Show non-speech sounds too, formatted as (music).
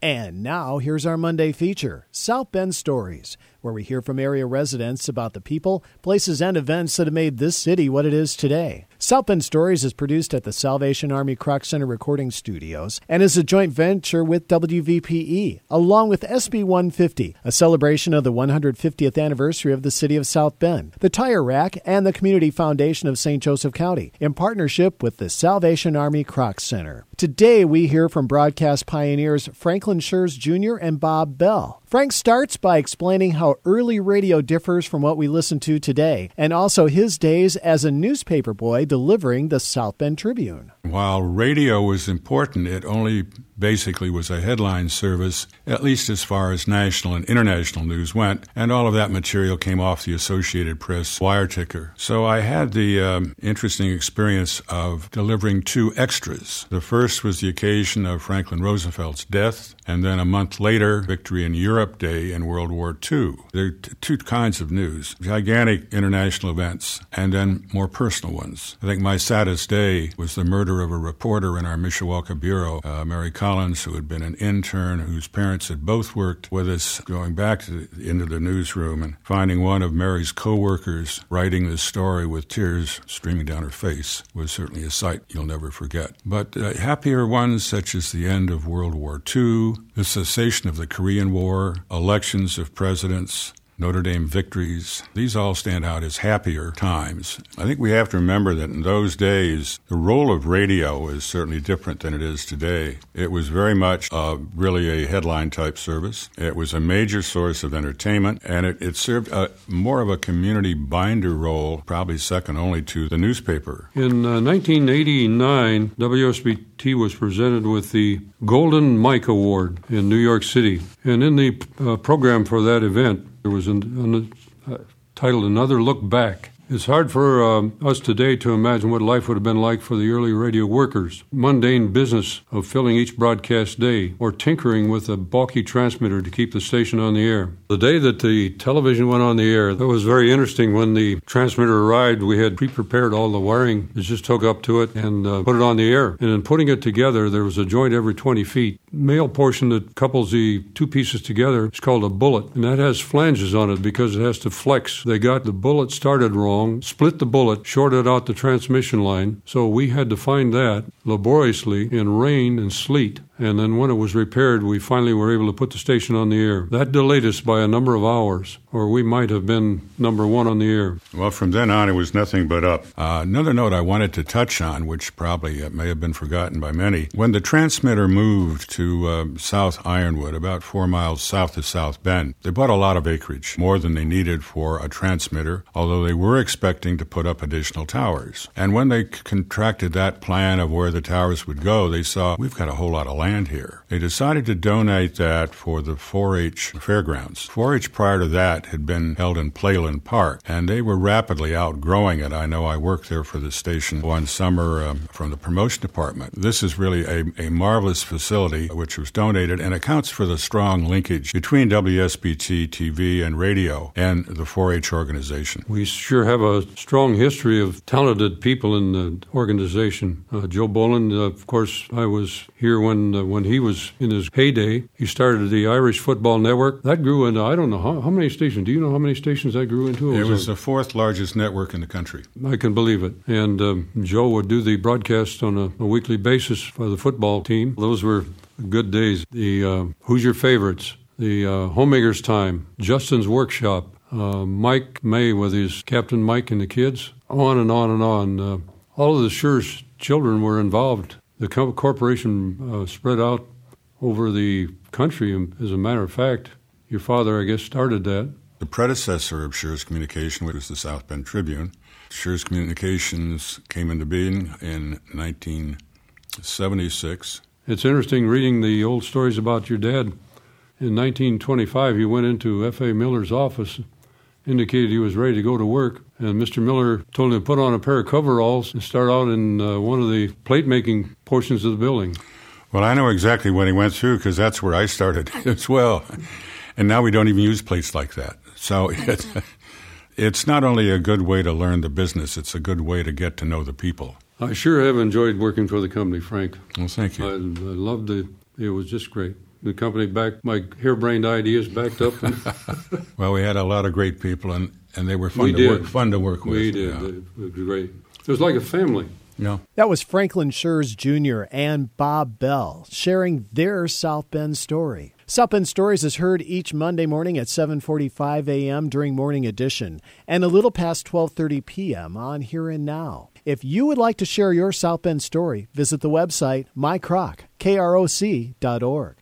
And now, here's our Monday feature South Bend Stories, where we hear from area residents about the people, places, and events that have made this city what it is today. South Bend Stories is produced at the Salvation Army Kroc Center Recording Studios and is a joint venture with WVPE, along with SB 150, a celebration of the 150th anniversary of the city of South Bend, the Tire Rack, and the Community Foundation of St. Joseph County, in partnership with the Salvation Army Kroc Center. Today, we hear from broadcast pioneers Franklin Schurz Jr. and Bob Bell. Frank starts by explaining how early radio differs from what we listen to today, and also his days as a newspaper boy delivering the South Bend Tribune. While radio was important, it only basically was a headline service, at least as far as national and international news went, and all of that material came off the Associated Press wire ticker. So I had the um, interesting experience of delivering two extras. The first was the occasion of Franklin Roosevelt's death, and then a month later, Victory in Europe Day in World War II. There are t- two kinds of news gigantic international events, and then more personal ones. I think my saddest day was the murder of a reporter in our Mishawaka Bureau, uh, Mary Collins, who had been an intern, whose parents had both worked with us, going back the, into the newsroom and finding one of Mary's co-workers writing this story with tears streaming down her face was certainly a sight you'll never forget. But uh, happier ones, such as the end of World War II, the cessation of the Korean War, elections of presidents, Notre Dame victories, these all stand out as happier times. I think we have to remember that in those days, the role of radio is certainly different than it is today. It was very much uh, really a headline type service. It was a major source of entertainment, and it, it served a, more of a community binder role, probably second only to the newspaper. In uh, 1989, WSBT was presented with the Golden Mike Award in New York City. And in the uh, program for that event, there was an, an, uh, titled Another Look Back. It's hard for uh, us today to imagine what life would have been like for the early radio workers. Mundane business of filling each broadcast day or tinkering with a bulky transmitter to keep the station on the air. The day that the television went on the air, that was very interesting. When the transmitter arrived, we had pre prepared all the wiring, it just hook up to it and uh, put it on the air. And in putting it together, there was a joint every 20 feet. Male portion that couples the two pieces together is called a bullet, and that has flanges on it because it has to flex. They got the bullet started wrong split the bullet, shorted out the transmission line. So we had to find that laboriously in rain and sleet. And then when it was repaired, we finally were able to put the station on the air. That delayed us by a number of hours, or we might have been number one on the air. Well, from then on, it was nothing but up. Uh, another note I wanted to touch on, which probably uh, may have been forgotten by many, when the transmitter moved to uh, South Ironwood, about four miles south of South Bend, they bought a lot of acreage, more than they needed for a transmitter, although they were expecting to put up additional towers. And when they c- contracted that plan of where the towers would go, they saw we've got a whole lot of land land here. They decided to donate that for the 4 H fairgrounds. 4 H prior to that had been held in Playland Park, and they were rapidly outgrowing it. I know I worked there for the station one summer um, from the promotion department. This is really a, a marvelous facility which was donated and accounts for the strong linkage between WSBT TV and radio and the 4 H organization. We sure have a strong history of talented people in the organization. Uh, Joe Boland, uh, of course, I was here when uh, when he was in his heyday. He started the Irish Football Network. That grew into I don't know how, how many stations. Do you know how many stations that grew into? It was, it was the fourth largest network in the country. I can believe it. And um, Joe would do the broadcast on a, a, weekly basis for the football team. Those were good days. The uh, Who's Your Favorites? The uh, Homemakers Time, Justin's Workshop, uh, Mike May with his Captain Mike and the kids, on and on and on. Uh, all of the Schurz children were involved the corporation uh, spread out over the country. As a matter of fact, your father, I guess, started that. The predecessor of Schurz Communication which was the South Bend Tribune. Schurz Communications came into being in 1976. It's interesting reading the old stories about your dad. In 1925, he went into F.A. Miller's office, indicated he was ready to go to work, and Mr. Miller told him to put on a pair of coveralls and start out in uh, one of the plate making portions of the building. Well, I know exactly what he went through because that's where I started (laughs) as well. And now we don't even use plates like that. So it's, (laughs) it's not only a good way to learn the business, it's a good way to get to know the people. I sure have enjoyed working for the company, Frank. Well, thank you. I, I loved it. It was just great. The company backed my harebrained ideas backed up. And (laughs) well, we had a lot of great people, and, and they were fun we to did. work fun to work with. We did. Yeah. It was great. It was like a family. yeah. That was Franklin Schurz Jr. and Bob Bell sharing their South Bend story. South Bend Stories is heard each Monday morning at 7:45 a.m. during Morning Edition and a little past 12:30 p.m. on Here and Now. If you would like to share your South Bend story, visit the website mycroc, K-R-O-C, dot org.